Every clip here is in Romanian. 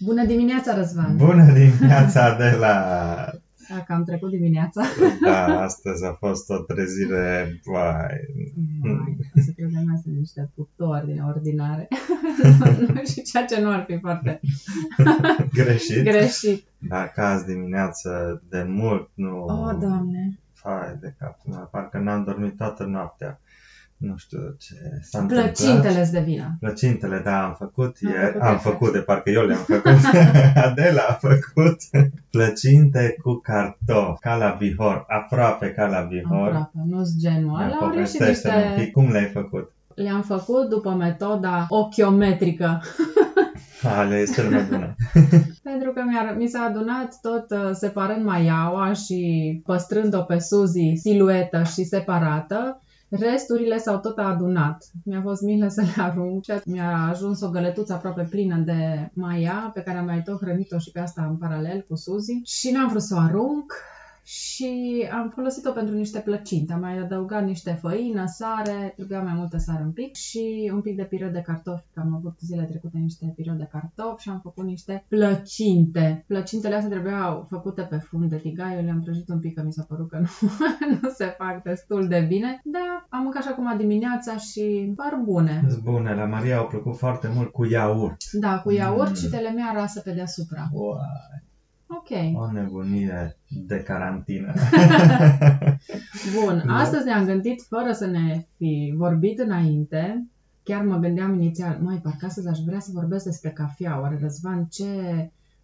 Bună dimineața, Răzvan! Bună dimineața de la... Dacă am trecut dimineața. Da, astăzi a fost o trezire, vai... Mai, să credem că sunt niște putori din ordinare. și ceea ce nu ar fi foarte greșit. greșit. Dacă azi dimineață de mult nu... O, oh, Doamne! Fai de capul meu, parcă n-am dormit toată noaptea nu știu ce s-a Plăcintele de vină. Plăcintele, da, am făcut am ieri. Făcut am făcut, de parcă eu le-am făcut. Adela a făcut. Plăcinte cu cartof, ca la Bihor, aproape ca la Bihor. Aproape, nu-s genul ăla. Povestește niște... un pic, cum le-ai făcut? Le-am făcut după metoda ochiometrică. Ale este cel mai bună. Pentru că mi-a, mi s-a adunat tot uh, separând maiaua și păstrând-o pe Suzy siluetă și separată Resturile s-au tot adunat. Mi-a fost milă să le arunc și mi-a ajuns o găletuță aproape plină de maia, pe care am mai tot hrănit-o și pe asta în paralel cu Suzy. Și n-am vrut să o arunc și am folosit-o pentru niște plăcinte. Am mai adăugat niște făină, sare, trebuia mai multă sare un pic și un pic de pireu de cartofi, că am avut zile trecute niște pireu de cartofi și am făcut niște plăcinte. Plăcintele astea trebuiau făcute pe fund de tigai, eu le-am prăjit un pic că mi s-a părut că nu, nu se fac destul de bine, dar am mâncat și acum dimineața și par bune. Bune, la Maria au plăcut foarte mult cu iaurt. Da, cu iaurt mm. și telemea rasă pe deasupra. Wow. Ok. O nebunie de carantină. Bun, da. astăzi ne-am gândit fără să ne fi vorbit înainte. Chiar mă gândeam inițial, mai parcă astăzi aș vrea să vorbesc despre cafea. Oare Răzvan, ce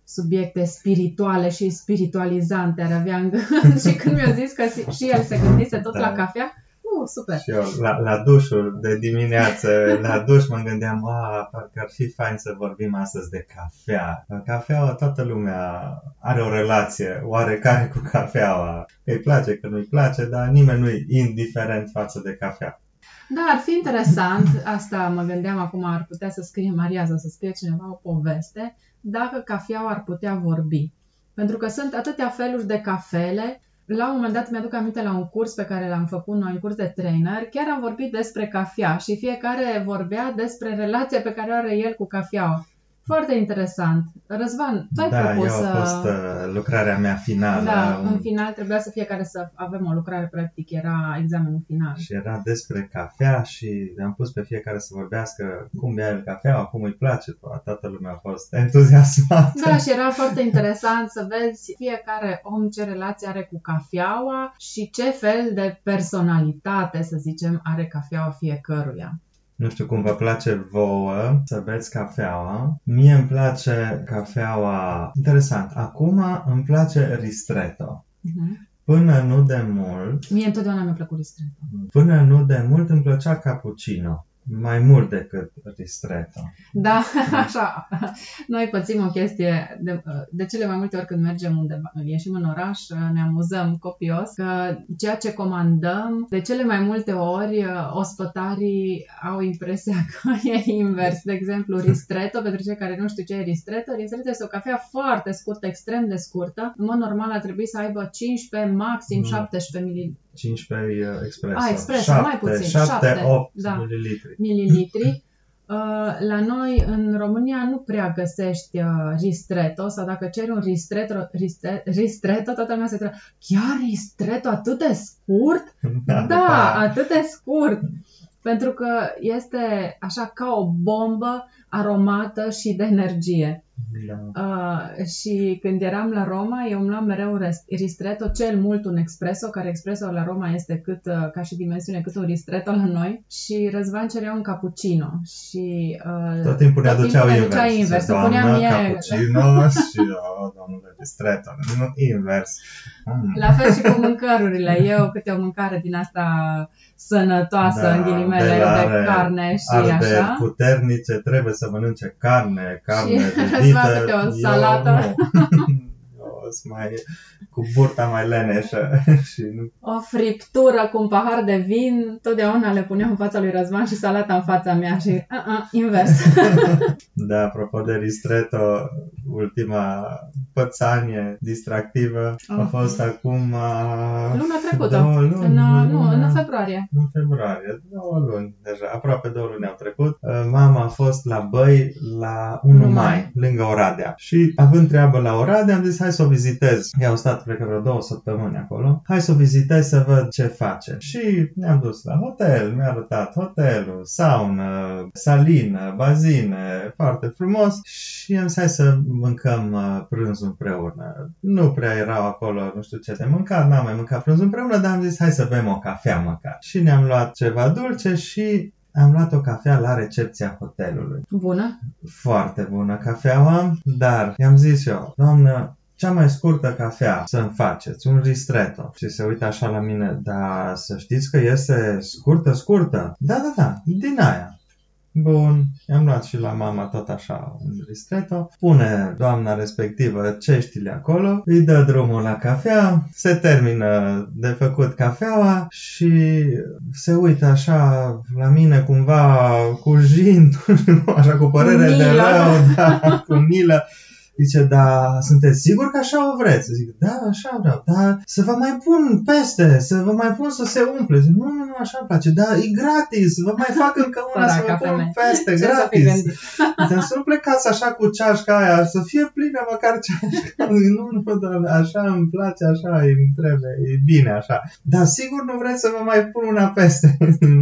subiecte spirituale și spiritualizante ar avea în gând? și când mi-a zis că și el se gândise tot da. la cafea, Uh, super. Și eu, la, la dușul de dimineață, la duș mă gândeam, a, parcă ar fi fain să vorbim astăzi de cafea. Cafeaua, toată lumea are o relație oarecare cu cafeaua. Că îi place, că nu-i place, dar nimeni nu-i indiferent față de cafea. Da, ar fi interesant, asta mă gândeam acum, ar putea să scrie Mariaza, să scrie cineva o poveste, dacă cafeaua ar putea vorbi. Pentru că sunt atâtea feluri de cafele la un moment dat mi-aduc aminte la un curs pe care l-am făcut noi, un curs de trainer, chiar am vorbit despre cafea și fiecare vorbea despre relația pe care o are el cu cafeaua. Foarte interesant. Răzvan, tu ai da, propus eu a fost uh, lucrarea mea finală. Da, în final trebuia să fie care să avem o lucrare practic, era examenul final. Și era despre cafea și am pus pe fiecare să vorbească cum bea el cafea, cum îi place, toată lumea a fost entuziasmată. Da, și era foarte interesant să vezi fiecare om ce relație are cu cafeaua și ce fel de personalitate, să zicem, are cafeaua fiecăruia. Nu știu cum vă place vouă să beți cafeaua. Mie îmi place cafeaua... Interesant. Acum îmi place ristretto. Uh-huh. Până nu de mult... Mie întotdeauna mi-a plăcut ristretto. Până nu de mult îmi plăcea cappuccino mai mult decât ristretto. Da, așa. Noi pățim o chestie, de, de cele mai multe ori când mergem undeva, ieșim în oraș, ne amuzăm copios că ceea ce comandăm, de cele mai multe ori, ospătarii au impresia că e invers. De exemplu, ristretto, pentru cei care nu știu ce e ristretto, ristretto este o cafea foarte scurtă, extrem de scurtă. În mod normal ar trebui să aibă 15, maxim 17 ml 15 uh, espresso. Ah, espresso, 7, mai puțin. 7, 7 8 da. mililitri. Mililitri. Uh, la noi, în România, nu prea găsești uh, ristretto sau dacă ceri un ristretto, ristretto, ristretto toată lumea se trebuie, chiar ristretto atât de scurt? Da, da, atât de scurt. Pentru că este așa ca o bombă aromată și de energie. Da. Uh, și când eram la Roma, eu îmi luam mereu un ristretto, cel mult un espresso, care espresso la Roma este cât, uh, ca și dimensiune, cât un ristretto la noi. Și Răzvan cerea un cappuccino. Și, uh, tot timpul ne aduceau invers. Aducea invers. Doamnă, mie... cappuccino și, oh, domnule, ristretto. Nu, invers. Mm. La fel și cu mâncărurile. Eu câte o mâncare din asta sănătoasă, da, în ghilimele, de, de carne și așa. puternice trebuie să mănânce carne, carne și de vită. o salată. Eu, mai, cu burta mai leneșă. și nu... O friptură cu un pahar de vin, totdeauna le puneam în fața lui Răzvan și salata în fața mea și uh-uh, invers. da, apropo de ristretto, ultima pățanie distractivă a Ah. fost acum uh, Luna trecută, două luni, în, uh, nu, luna- în februarie. în februarie, două luni deja, aproape două luni au trecut. Uh, Mama a fost la Băi la 1 1 mai, mai. lângă Oradea. Și având treabă la Oradea, am zis hai să o vizitez. I-au stat, cred că vreo două săptămâni acolo. Hai să o vizitez să văd ce face. Și ne-am dus la hotel, mi-a arătat hotelul, saună, salină, bazine, foarte frumos. Și am zis hai să mâncăm uh, prânzul împreună. Nu prea erau acolo, nu știu ce de mâncat, n-am mai mâncat prânzul împreună, dar am zis hai să bem o cafea măcar. Și ne-am luat ceva dulce și am luat o cafea la recepția hotelului. Bună? Foarte bună cafeaua, dar i-am zis eu, doamnă, cea mai scurtă cafea să-mi faceți, un ristretto. Și se uită așa la mine, dar să știți că este scurtă, scurtă. Da, da, da, din aia. Bun, i-am luat și la mama tot așa un ristretto. Pune doamna respectivă ceștile acolo, îi dă drumul la cafea, se termină de făcut cafeaua și se uită așa la mine cumva cu jin, așa cu părere Cu de milă. rău, da, cu milă. Zice, da, sunteți sigur că așa o vreți? Zic, da, așa vreau, dar să vă mai pun peste, să vă mai pun să se umple. Zic, nu, nu, nu, așa îmi place, dar e gratis, vă mai fac încă una să vă Săraca pun femeie. peste, Ce să fi gratis. gândit? Dar să nu plecați așa cu ceașca aia, să fie plină măcar ceașca. Zic, nu, nu, doamne, așa îmi place, așa îmi trebuie, e bine așa. Dar sigur nu vreți să vă mai pun una peste.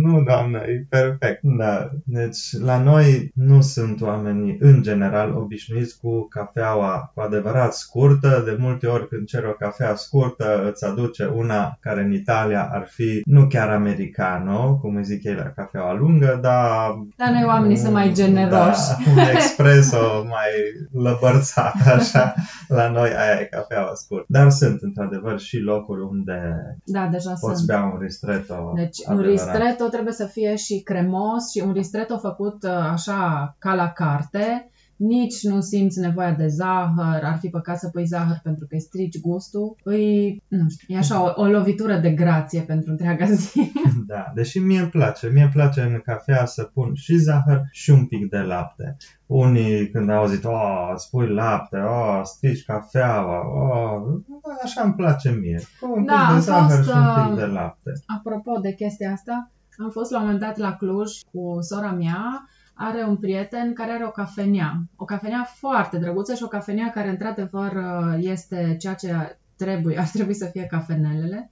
nu, doamnă, e perfect. Da, deci la noi nu sunt oamenii în general obișnuiți cu cafeaua cu adevărat scurtă. De multe ori când cer o cafea scurtă, îți aduce una care în Italia ar fi nu chiar americano, cum îi zic ei la cafeaua lungă, dar Dar noi oamenii sunt mai generoși. da, un espresso mai lăbărțat, așa. La noi aia e cafeaua scurt. Dar sunt, într-adevăr, și locuri unde Da, deja poți sunt. bea un ristretto Deci un adevărat. ristretto trebuie să fie și cremos și un ristretto făcut uh, așa ca la carte. Nici nu simți nevoia de zahăr, ar fi păcat să pui zahăr pentru că îi strici gustul. Îi, nu știu, e așa o, o lovitură de grație pentru întreaga zi. Da, deși mie îmi place. Mie îmi place în cafea să pun și zahăr și un pic de lapte. Unii când au auzit, oh, îți pui lapte, oh, strici cafeaua, oh, așa îmi place mie. Cu un Da, pic am de zahăr fost, și un pic uh, de lapte. Apropo de chestia asta, am fost la un moment dat la Cluj cu sora mea, are un prieten care are o cafenea. O cafenea foarte drăguță și o cafenea care într-adevăr este ceea ce trebuie, ar trebui să fie cafenelele.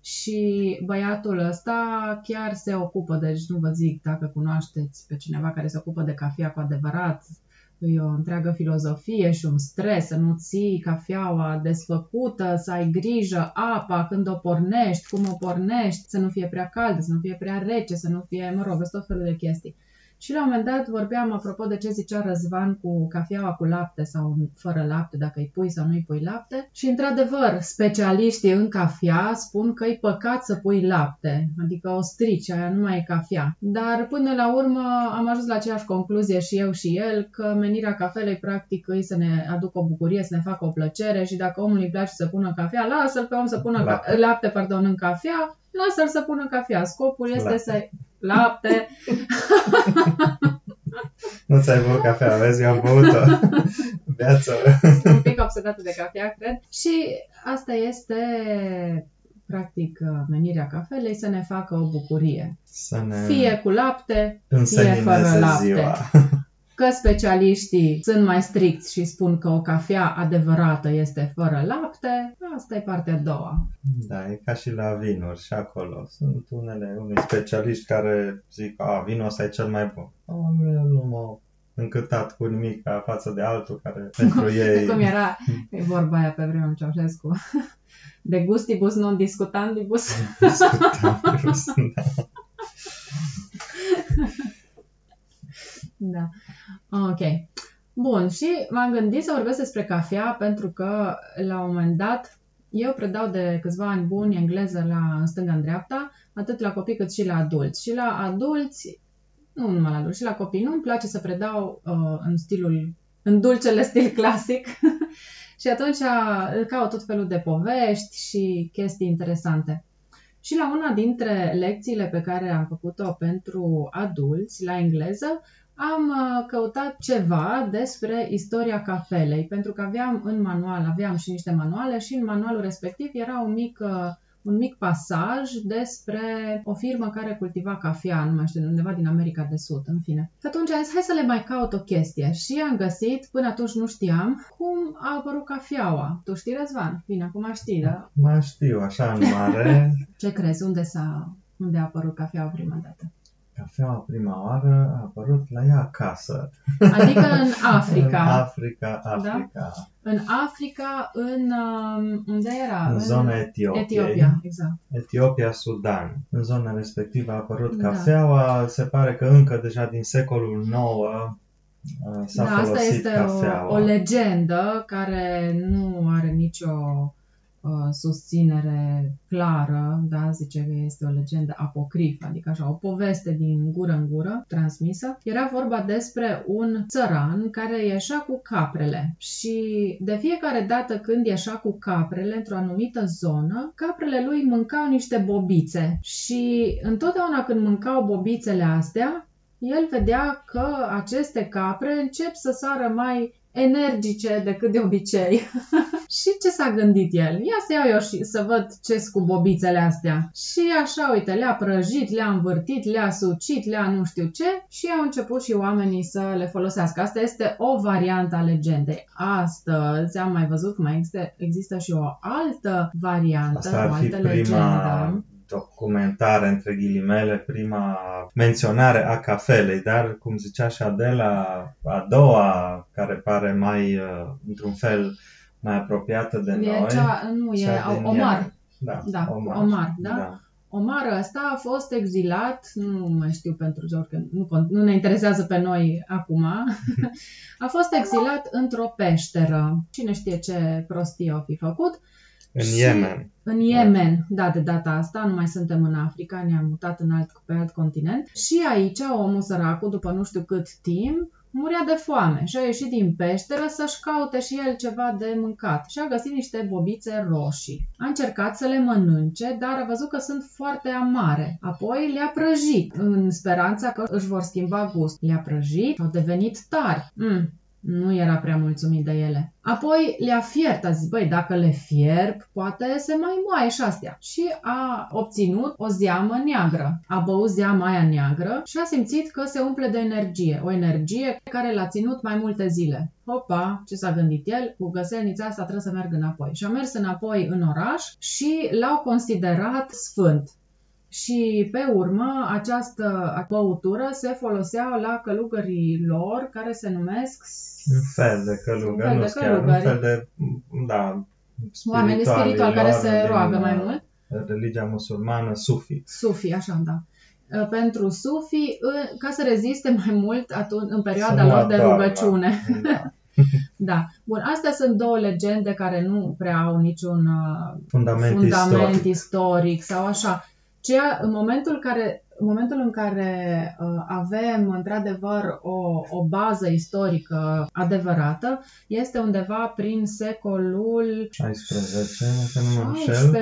Și băiatul ăsta chiar se ocupă, deci nu vă zic dacă cunoașteți pe cineva care se ocupă de cafea cu adevărat, e o întreagă filozofie și un stres să nu ții cafeaua desfăcută, să ai grijă apa când o pornești, cum o pornești, să nu fie prea caldă, să nu fie prea rece, să nu fie, mă rog, sunt tot felul de chestii. Și la un moment dat vorbeam apropo de ce zicea Răzvan cu cafeaua cu lapte sau fără lapte, dacă îi pui sau nu îi pui lapte. Și într-adevăr, specialiștii în cafea spun că e păcat să pui lapte, adică o strici, aia nu mai e cafea. Dar până la urmă am ajuns la aceeași concluzie și eu și el, că menirea cafelei practic e să ne aducă o bucurie, să ne facă o plăcere și dacă omului îi place să pună cafea, lasă-l pe om să pună Lapte. lapte, lapte pardon, în cafea, lasă-l să pună cafea. Scopul este Lapte. să lapte, Nu ți-ai băut cafea, vezi, eu am băut-o. Viață. un pic obsedată de cafea, cred. Și asta este, practic, menirea cafelei, să ne facă o bucurie. Să ne Fie cu lapte, fie însenineze fără lapte. ziua. Că specialiștii sunt mai stricți și spun că o cafea adevărată este fără lapte, asta e partea a doua. Da, e ca și la vinuri și acolo. Sunt unele, unii specialiști care zic, a, vinul ăsta e cel mai bun. A, eu nu m-au încântat cu nimic ca față de altul care pentru ei... Cum era e vorba aia pe vremea lui Ceaușescu. De gustibus non discutandibus. discutam, da. Da. Ok. Bun, și m-am gândit să vorbesc despre cafea pentru că la un moment dat eu predau de câțiva ani buni engleză la în stânga în dreapta, atât la copii cât și la adulți. Și la adulți, nu numai la adulți, și la copii nu-mi place să predau uh, în stilul, în dulcele stil clasic. și atunci uh, caut tot felul de povești și chestii interesante. Și la una dintre lecțiile pe care am făcut-o pentru adulți la engleză, am uh, căutat ceva despre istoria cafelei, pentru că aveam în manual, aveam și niște manuale și în manualul respectiv era un mic, uh, un mic pasaj despre o firmă care cultiva cafea, nu mai știu, undeva din America de Sud, în fine. Și atunci am zis, hai să le mai caut o chestie și am găsit, până atunci nu știam, cum a apărut cafeaua. Tu știi, Răzvan? Bine, acum știi, da? Mai știu, așa în mare. Ce crezi? Unde s-a unde a apărut cafeaua prima dată? Cafeaua prima oară a apărut la ea acasă. Adică în Africa. în Africa, Africa. Da? În Africa, în... um, unde era? În zona Etiopiei. Etiopia, exact. Etiopia, Sudan. În zona respectivă a apărut Da. cafeaua. Se pare că încă deja din secolul IX uh, s-a Da, asta folosit este cafeaua. o, o legendă care nu are nicio uh, susținere clară, da, zice că este o legendă apocrifă, adică așa, o poveste din gură în gură transmisă. Era vorba despre un țăran care ieșea cu caprele și de fiecare dată când ieșea cu caprele într-o anumită zonă, caprele lui mâncau niște bobițe și întotdeauna când mâncau bobițele astea, el vedea că aceste capre încep să sară mai energice decât de obicei. și ce s-a gândit el? Ia să iau eu și să văd ce cu bobițele astea. Și așa, uite, le-a prăjit, le-a învârtit, le-a sucit, le-a nu știu ce și au început și oamenii să le folosească. Asta este o variantă a legendei. Astăzi am mai văzut că mai există, există și o altă variantă, Asta o ar fi altă prima legendă. Documentare, între ghilimele, prima menționare a cafelei, dar, cum zicea și Adela, a doua, care pare mai, uh, într-un fel, mai apropiată de E noi. cea, nu, e cea din Omar. Yemen. Da, Da, Omar, Omar, da? Omar ăsta a fost exilat, nu mai știu pentru ce, că nu, cont- nu ne interesează pe noi acum, a fost exilat într-o peșteră. Cine știe ce prostie au fi făcut? În Și- Yemen. În Yemen, da, de data asta, nu mai suntem în Africa, ne-am mutat în alt, pe alt continent. Și aici omul săracul, după nu știu cât timp, murea de foame și a ieșit din peșteră să-și caute și el ceva de mâncat și a găsit niște bobițe roșii. A încercat să le mănânce, dar a văzut că sunt foarte amare. Apoi le-a prăjit, în speranța că își vor schimba gust. Le-a prăjit, au devenit tari. Mm, nu era prea mulțumit de ele. Apoi le-a fiert, a zis, băi, dacă le fierb, poate se mai moaie și astea. Și a obținut o zeamă neagră. A băut zeama aia neagră și a simțit că se umple de energie. O energie care l-a ținut mai multe zile. Hopa, ce s-a gândit el? Cu găselnița asta trebuie să merg înapoi. Și a mers înapoi în oraș și l-au considerat sfânt. Și pe urmă, această băutură se folosea la călugării lor, care se numesc Un fel de călugări, Un fel nu de chiar, un călugări. fel de, da, oameni spirituali care lor se din, roagă mai uh, mult. Religia musulmană, sufi. Sufi, așa, da. Pentru sufi, în- ca să reziste mai mult atunci, în perioada Să nu lor de adormă. rugăciune. Da. Da. Bun, astea sunt două legende care nu prea au niciun uh, Fundament, fundament istoric. istoric sau așa. Ceea, în momentul care în momentul în care uh, avem într-adevăr o, o bază istorică adevărată, este undeva prin secolul 16, dacă nu mă înșel,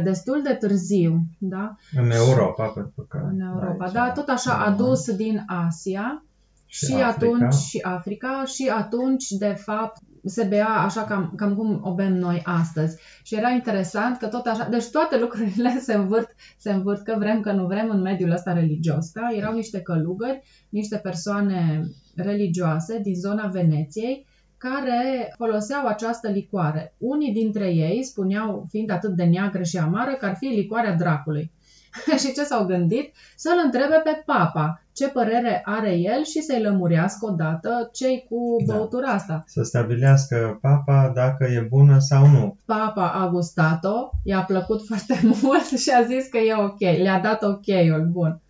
16-17, destul de târziu, da? în Europa, pentru că... În Europa. aici, Da, tot așa da, adus din Asia Și și, Africa. atunci și Africa și atunci de fapt se bea așa cam, cam cum o bem noi astăzi. Și era interesant că tot așa, deci toate lucrurile se învârt, se învârt că vrem că nu vrem în mediul ăsta religios. Da? Erau niște călugări, niște persoane religioase din zona Veneției care foloseau această licoare. Unii dintre ei spuneau, fiind atât de neagră și amară, că ar fi licoarea dracului. și ce s-au gândit? Să-l întrebe pe papa ce părere are el și să-i lămurească odată cei cu Da. băutura asta. Să stabilească papa dacă e bună sau nu. Papa a gustat-o, i-a plăcut foarte mult și a zis că e ok, le-a dat ok-ul bun.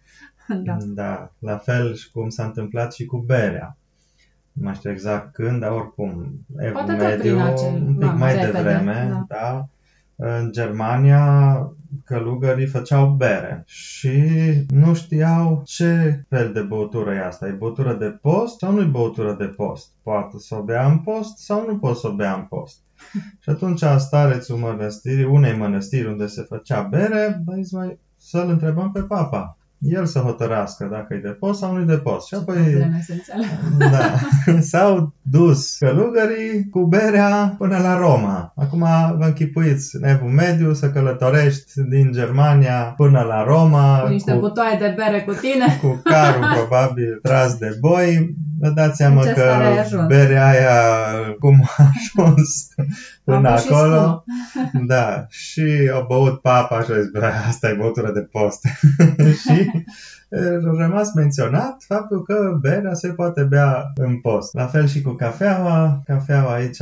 Da. da. La fel și cum s-a întâmplat și cu berea. Nu mai știu exact când, dar oricum, Evul Poate tot Mediu, prin acel- un pic da, mai repede, devreme, da. da. În Germania călugării făceau bere și nu știau ce fel de băutură e asta. E băutură de post sau nu e băutură de post? Poate să o bea în post sau nu poate să o bea în post. Și atunci starețul mănăstirii, unei mănăstiri unde se făcea bere, băi, mai să-l întrebăm pe papa. El să hotărască dacă e de post sau nu e de post. Și apoi Probleme esențiale. da, s-au dus călugării cu berea până la Roma. Acum vă închipuiți în evul mediu să călătorești din Germania până la Roma Cu niște butoaie de bere cu tine. cu carul probabil tras de boi. Vă dați seama În ce că stare ai ajuns? berea aia cum a ajuns până Apă și acolo. spumă. Da, și au băut papa și au zis, "Bă, asta e băutură de post. și a rămas menționat faptul că berea se poate bea în post. La fel și cu cafeaua. Cafeaua aici,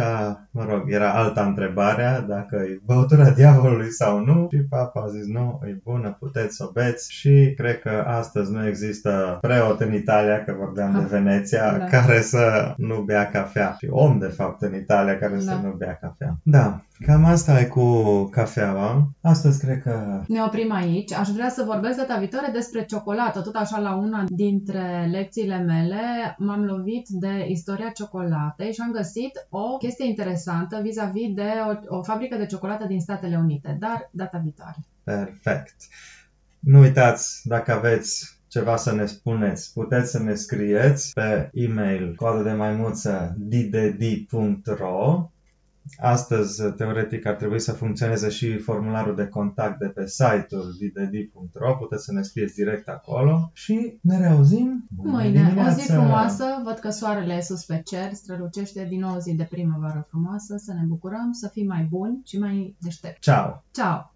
mă rog, era alta întrebarea, dacă e băutura diavolului sau nu. Și papa a zis, nu, e bună, puteți să o beți. Și cred că astăzi nu există preot în Italia, că vorbeam de Ah, Veneția, da. care să nu bea cafea. Și om, de fapt, în Italia care să Da. nu bea cafea. Da, cam asta e cu cafeaua. Astăzi cred că Ne oprim aici. Aș vrea să vorbesc data viitoare despre ciocolată. Tot așa, la una dintre lecțiile mele m-am lovit de istoria ciocolatei și am găsit o chestie interesantă vis-a-vis de o, o fabrică de ciocolată din Statele Unite. Dar data viitoare. Perfect. Nu uitați, dacă aveți ceva să ne spuneți, puteți să ne scrieți pe e-mail coadă de maimuță ddd.ro Astăzi, teoretic, ar trebui să funcționeze și formularul de contact de pe site-ul ddd.ro Puteți să ne scrieți direct acolo și ne reauzim Bună Mâine, o zi dimineața! frumoasă. Văd că soarele e sus pe cer, strălucește din nou o zi de primăvară frumoasă. Să ne bucurăm, să fim mai buni și mai deștepți. Ciao! Ciao!